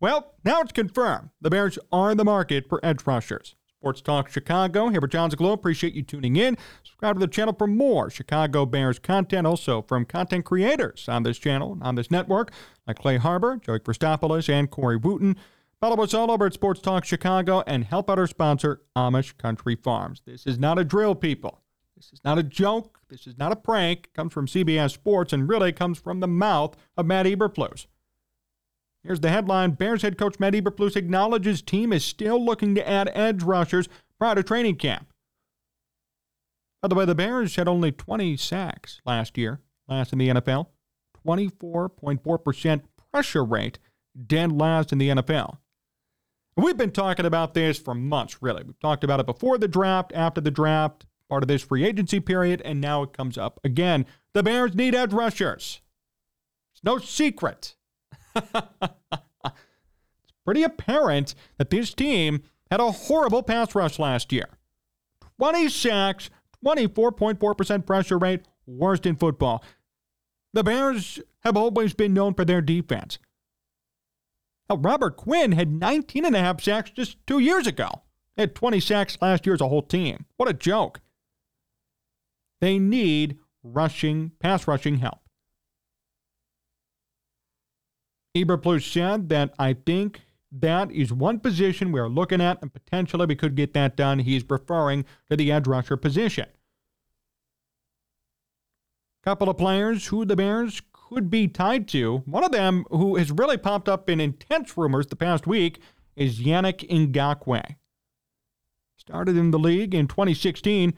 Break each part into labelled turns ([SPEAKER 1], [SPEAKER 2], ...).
[SPEAKER 1] Well, now it's confirmed. The Bears are in the market for edge rushers. Sports Talk Chicago. Here Jon Zaghloul. Appreciate you tuning in. Subscribe to the channel for more Chicago Bears content, also from content creators on this channel, on this network, like Clay Harbor, Joey Christopoulos, and Corey Wootton. Follow us all over at Sports Talk Chicago and help out our sponsor, Amish Country Farms. This is not a drill, people. This is not a joke. This is not a prank. It comes from CBS Sports and really comes from the mouth of Matt Eberflus. Here's the headline Bears head coach Matt Eberflus acknowledges team is still looking to add edge rushers prior to training camp. By the way, the Bears had only 20 sacks last year, last in the NFL, 24.4% pressure rate, dead last in the NFL. We've been talking about this for months, really. We've talked about it before the draft, after the draft, part of this free agency period, and now it comes up again. The Bears need edge rushers. It's no secret. It's pretty apparent that this team had a horrible pass rush last year 20 sacks, 24.4% pressure rate, worst in football. The Bears have always been known for their defense. Now, Robert Quinn had 19 and a half sacks just two years ago. They had 20 sacks last year as a whole team. What a joke. They need rushing, pass rushing help. Eberflus said that I think that is one position we're looking at, and potentially we could get that done. He's referring to the edge rusher position. Couple of players who the Bears could be tied to. One of them, who has really popped up in intense rumors the past week, is Yannick Ngakoue. Started in the league in 2016.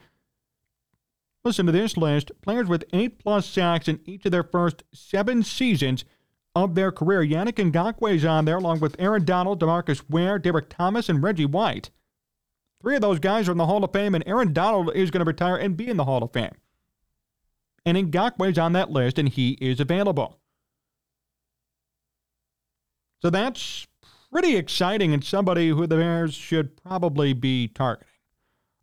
[SPEAKER 1] Listen to this list players with eight plus sacks in each of their first seven seasons of their career. Yannick Ngakoue is on there, along with Aaron Donald, Demarcus Ware, Derrick Thomas, and Reggie White. Three of those guys are in the Hall of Fame, and Aaron Donald is going to retire and be in the Hall of Fame. And Ngakoue is on that list, and he is available. So that's pretty exciting and somebody who the Bears should probably be targeting.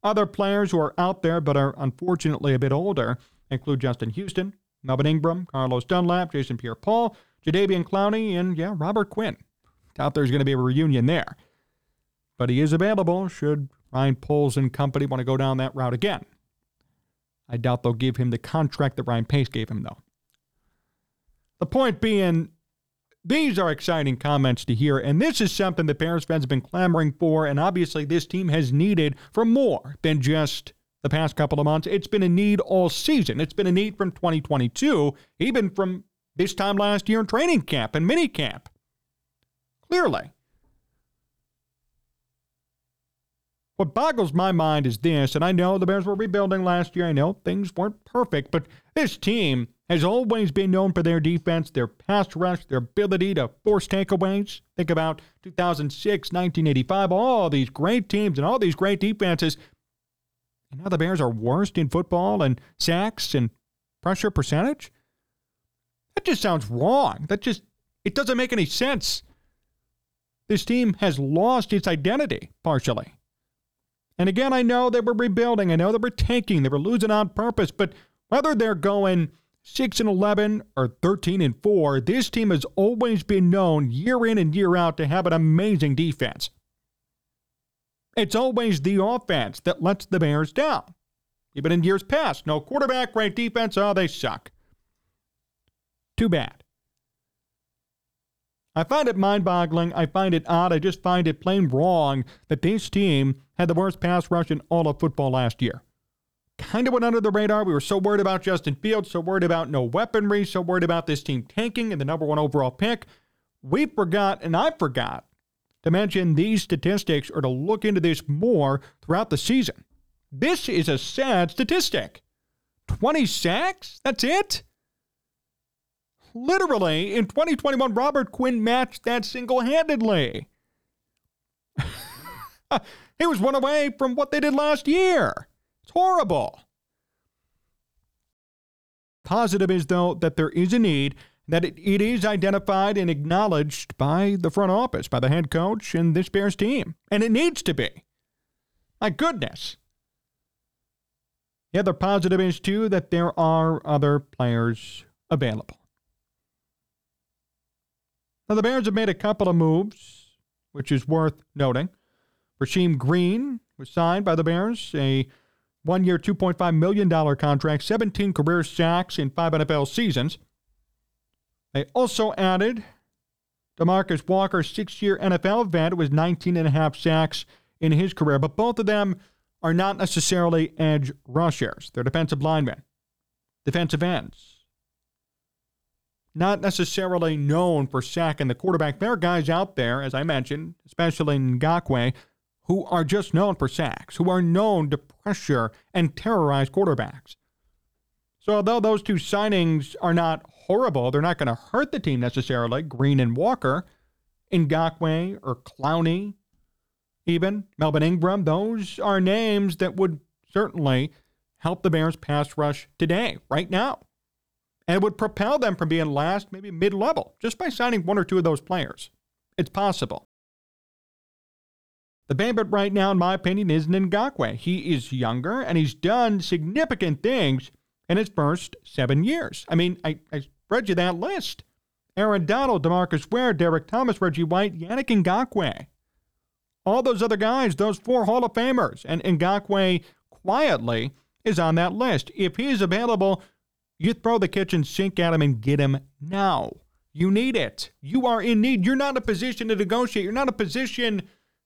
[SPEAKER 1] Other players who are out there but are unfortunately a bit older include Justin Houston, Melvin Ingram, Carlos Dunlap, Jason Pierre Paul, Jadeveon Clowney, and yeah, Robert Quinn. Doubt there's going to be a reunion there. But he is available should Ryan Poles and company want to go down that route again. I doubt they'll give him the contract that Ryan Pace gave him, though. The point being, these are exciting comments to hear, and this is something that Bears fans have been clamoring for, and obviously this team has needed for more than just the past couple of months. It's been a need all season. It's been a need from 2022, even from this time last year in training camp and mini camp. Clearly. What boggles my mind is this, and I know the Bears were rebuilding last year. I know things weren't perfect, but this team has always been known for their defense, their pass rush, their ability to force takeaways. Think about 2006, 1985, all these great teams and all these great defenses. And now the Bears are worst in football and sacks and pressure percentage. That just sounds wrong. That just, it doesn't make any sense. This team has lost its identity, partially. And again, I know they were rebuilding. I know they were tanking. They were losing on purpose. But whether they're going 6 and 11 or 13 and 4, this team has always been known year in and year out to have an amazing defense. It's always the offense that lets the Bears down. Even in years past, no quarterback, great defense, oh, they suck. Too bad. I find it mind boggling. I find it odd. I just find it plain wrong that this team had the worst pass rush in all of football last year. Kind of went under the radar. We were so worried about Justin Fields, so worried about no weaponry, so worried about this team tanking and the number one overall pick. We forgot, and I forgot, to mention these statistics or to look into this more throughout the season. This is a sad statistic 20 sacks? That's it? Literally, in 2021, Robert Quinn matched that single handedly. he was one away from what they did last year. It's horrible. Positive is, though, that there is a need, that it, it is identified and acknowledged by the front office, by the head coach and this Bears team. And it needs to be. My goodness. The other positive is, too, that there are other players available. Now, the Bears have made a couple of moves, which is worth noting. Rasheem Green was signed by the Bears, a one year, $2.5 million contract, 17 career sacks in five NFL seasons. They also added Demarcus Walker, six year NFL vet, was 19 and a half sacks in his career, but both of them are not necessarily edge rushers. They're defensive linemen, defensive ends. Not necessarily known for sacking the quarterback. There are guys out there, as I mentioned, especially in Ngakoue, who are just known for sacks, who are known to pressure and terrorize quarterbacks. So, although those two signings are not horrible, they're not going to hurt the team necessarily. Green and Walker, Ngakoue or Clowney, even Melvin Ingram, those are names that would certainly help the Bears pass rush today, right now. And would propel them from being last, maybe mid level, just by signing one or two of those players. It's possible. The bandit right now, in my opinion, is Ngakoue. He is younger and he's done significant things in his first seven years. I mean, I, I read you that list. Aaron Donald, Demarcus Ware, Derrick Thomas, Reggie White, Yannick Ngakoue. All those other guys, those four Hall of Famers. And Ngakoue quietly is on that list. If he's available, you throw the kitchen sink at him and get him now. You need it. You are in need. You're not in a position to negotiate. You're not in a position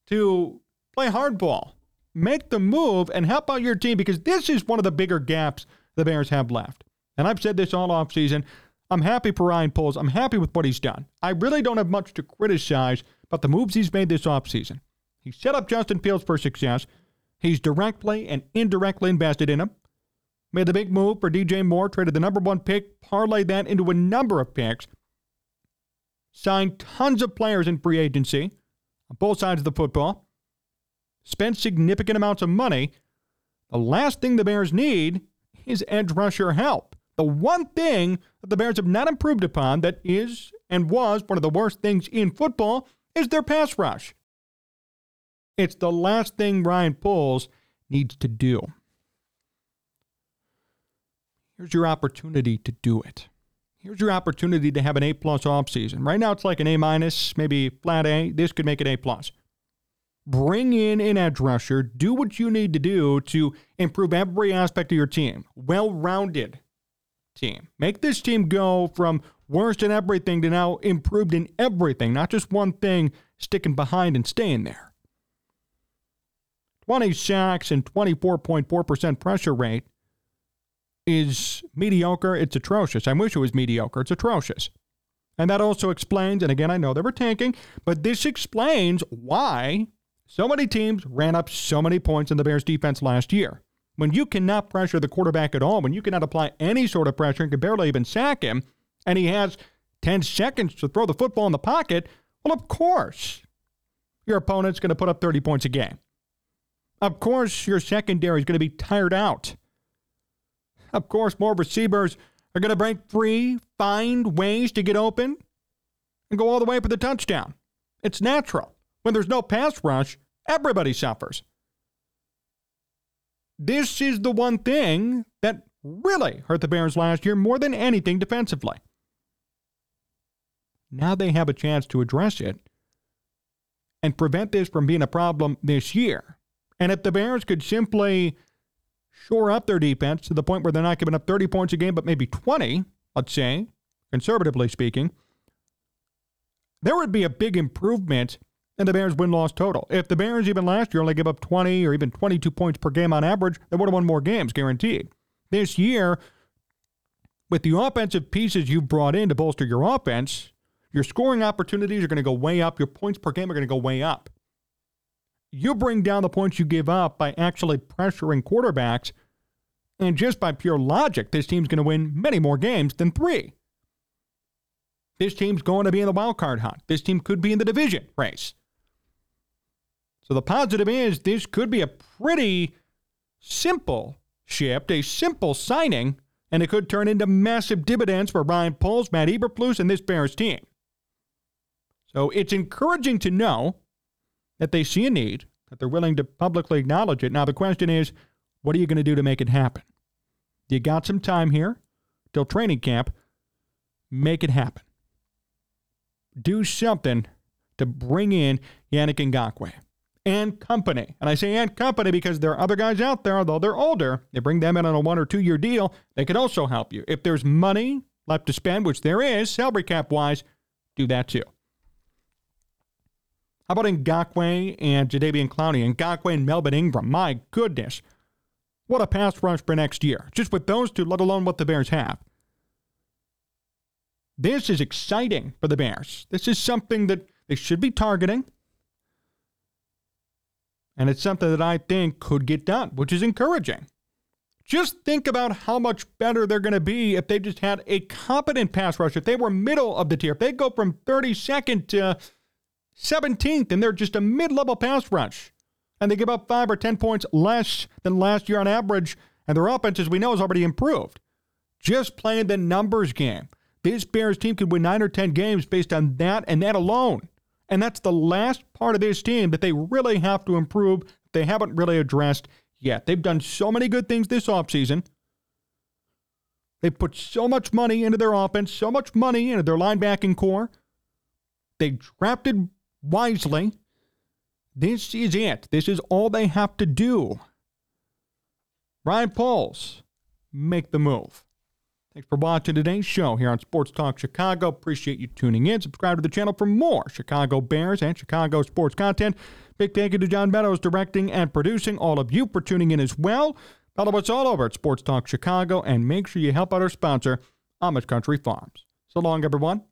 [SPEAKER 1] to play hardball. Make the move and help out your team because this is one of the bigger gaps the Bears have left. And I've said this all offseason. I'm happy for Ryan Poles. I'm happy with what he's done. I really don't have much to criticize about the moves he's made this offseason. He set up Justin Fields for success. He's directly and indirectly invested in him. Made the big move for DJ Moore, traded the number one pick, parlayed that into a number of picks. Signed tons of players in free agency on both sides of the football, spent significant amounts of money. The last thing the Bears need is edge rusher help. The one thing that the Bears have not improved upon that is and was one of the worst things in football is their pass rush. It's the last thing Ryan Poles needs to do. Here's your opportunity to do it. Here's your opportunity to have an A plus offseason. Right now it's like an A minus, maybe flat A. This could make it A plus. Bring in an edge rusher. Do what you need to do to improve every aspect of your team. Well rounded team. Make this team go from worst in everything to now improved in everything, not just one thing sticking behind and staying there. 20 sacks and 24.4% pressure rate is mediocre. It's atrocious. I wish it was mediocre. It's atrocious. And that also explains, and again, I know they were tanking, but this explains why so many teams ran up so many points in the Bears defense last year. When you cannot pressure the quarterback at all, when you cannot apply any sort of pressure and can barely even sack him, and he has 10 seconds to throw the football in the pocket, well, of course, your opponent's going to put up 30 points a game. Of course, your secondary is going to be tired out. Of course, more receivers are going to break free, find ways to get open, and go all the way for the touchdown. It's natural. When there's no pass rush, everybody suffers. This is the one thing that really hurt the Bears last year more than anything defensively. Now they have a chance to address it and prevent this from being a problem this year. And if the Bears could simply shore up their defense to the point where they're not giving up 30 points a game, but maybe 20, let's say, conservatively speaking, there would be a big improvement in the Bears' win loss total. If the Bears, even last year, only give up 20 or even 22 points per game on average, they would have won more games, guaranteed. This year, with the offensive pieces you've brought in to bolster your offense, your scoring opportunities are going to go way up. Your points per game are going to go way up you bring down the points you give up by actually pressuring quarterbacks. And just by pure logic, this team's going to win many more games than three. This team's going to be in the wild card hunt. This team could be in the division race. So the positive is this could be a pretty simple shift, a simple signing, and it could turn into massive dividends for Ryan Poles, Matt Eberflus, and this Bears team. So it's encouraging to know that they see a need, that they're willing to publicly acknowledge it. Now, the question is, what are you going to do to make it happen? You got some time here till training camp. Make it happen. do something to bring in Yannick Ngakoue and company. And I say and company because there are other guys out there, although they're older, they bring them in on a one or two year deal. They can also help you. If there's money left to spend, which there is, salary cap wise, do that too. How about Ngakoue and Jadeveon Clowney? Ngakoue and Melvin Ingram. My goodness. What a pass rush for next year. Just with those two, let alone what the Bears have. This is exciting for the Bears. This is something that they should be targeting. And it's something that I think could get done, which is encouraging. Just think about how much better they're going to be if they just had a competent pass rush. If they were middle of the tier, if they go from 32nd to 17th and they're just a mid level pass rush and they give up five or 10 points less than last year on average, and their offense, as we know, has already improved. Just playing the numbers game. This Bears team could win nine or 10 games based on that and that alone. And that's the last part of this team that they really have to improve. They haven't really addressed yet. They've done so many good things this offseason. They've put so much money into their offense, so much money into their linebacking corps. They drafted wisely. This is it. This is all they have to do. Ryan Poles, make the move. Thanks for watching today's show here on Sports Talk Chicago. Appreciate you tuning in. Subscribe to the channel for more Chicago Bears and Chicago sports content. Big thank you to John Meadows directing and producing. All of you for tuning in as well. Follow us all over at Sports Talk Chicago and make sure you help out our sponsor, Amish Country Farms. So long, everyone.